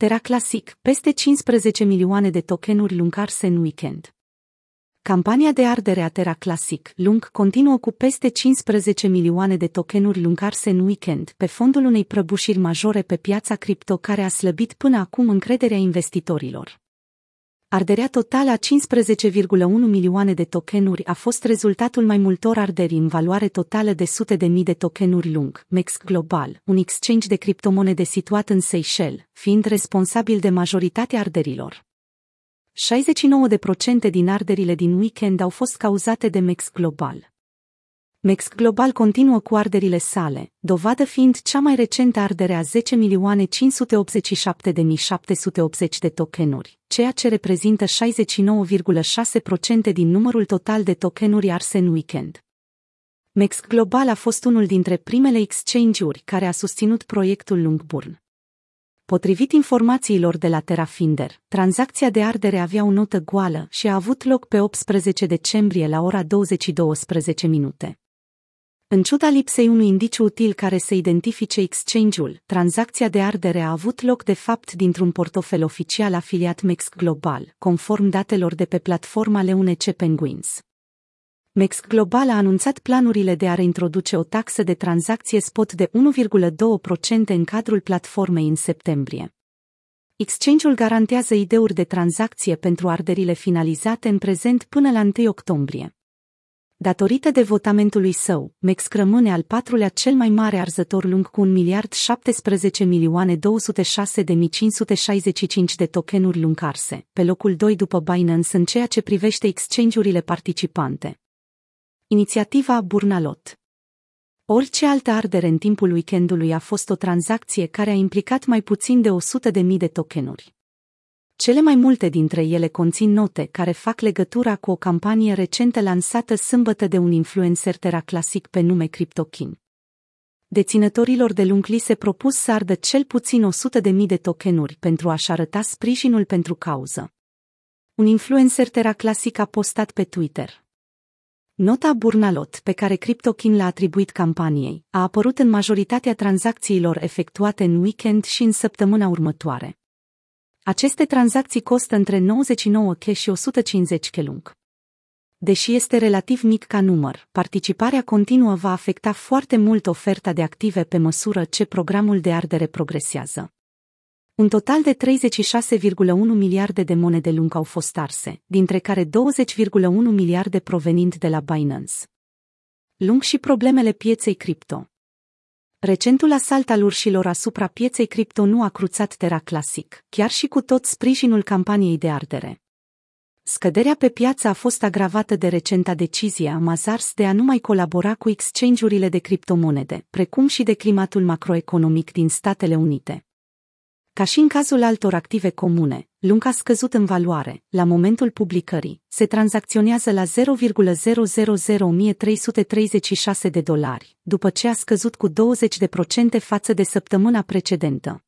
Terra Classic, peste 15 milioane de tokenuri luncarse în weekend. Campania de ardere a Terra Classic, lung, continuă cu peste 15 milioane de tokenuri luncarse în weekend, pe fondul unei prăbușiri majore pe piața cripto care a slăbit până acum încrederea investitorilor. Arderea totală a 15,1 milioane de tokenuri a fost rezultatul mai multor arderi în valoare totală de sute de mii de tokenuri lung, MEX Global, un exchange de criptomonede situat în Seychelles, fiind responsabil de majoritatea arderilor. 69% din arderile din weekend au fost cauzate de MEX Global. MEX Global continuă cu arderile sale, dovadă fiind cea mai recentă ardere a 10.587.780 de tokenuri, ceea ce reprezintă 69,6% din numărul total de tokenuri arse în weekend. MEX Global a fost unul dintre primele exchange-uri care a susținut proiectul Lungburn. Potrivit informațiilor de la Terrafinder, tranzacția de ardere avea o notă goală și a avut loc pe 18 decembrie la ora 20:12 minute. În ciuda lipsei unui indiciu util care să identifice exchange-ul, tranzacția de ardere a avut loc de fapt dintr-un portofel oficial afiliat MEX Global, conform datelor de pe platforma LeUNC Penguins. MEX Global a anunțat planurile de a reintroduce o taxă de tranzacție spot de 1,2% în cadrul platformei în septembrie. Exchange-ul garantează ideuri de tranzacție pentru arderile finalizate în prezent până la 1 octombrie. Datorită devotamentului său, MEX rămâne al patrulea cel mai mare arzător lung cu 1 miliard 17 milioane 206 de 565 de tokenuri luncarse, pe locul 2 după Binance în ceea ce privește exchange-urile participante. Inițiativa Burnalot Orice altă ardere în timpul weekendului a fost o tranzacție care a implicat mai puțin de 100.000 de tokenuri. Cele mai multe dintre ele conțin note care fac legătura cu o campanie recentă lansată sâmbătă de un influencer Terra Classic pe nume CryptoKing. Deținătorilor de lung li se propus să ardă cel puțin 100.000 de tokenuri pentru a-și arăta sprijinul pentru cauză. Un influencer Terra Classic a postat pe Twitter. Nota Burnalot, pe care CryptoKing l-a atribuit campaniei, a apărut în majoritatea tranzacțiilor efectuate în weekend și în săptămâna următoare. Aceste tranzacții costă între 99 K și 150 K lung. Deși este relativ mic ca număr, participarea continuă va afecta foarte mult oferta de active pe măsură ce programul de ardere progresează. Un total de 36,1 miliarde de monede lung au fost arse, dintre care 20,1 miliarde provenind de la Binance. Lung și problemele pieței cripto. Recentul asalt al urșilor asupra pieței cripto nu a cruțat Terra Classic, chiar și cu tot sprijinul campaniei de ardere. Scăderea pe piață a fost agravată de recenta decizie a Mazars de a nu mai colabora cu exchange-urile de criptomonede, precum și de climatul macroeconomic din Statele Unite. Ca și în cazul altor active comune, Lung a scăzut în valoare, la momentul publicării, se tranzacționează la 0,001336 de dolari, după ce a scăzut cu 20% față de săptămâna precedentă.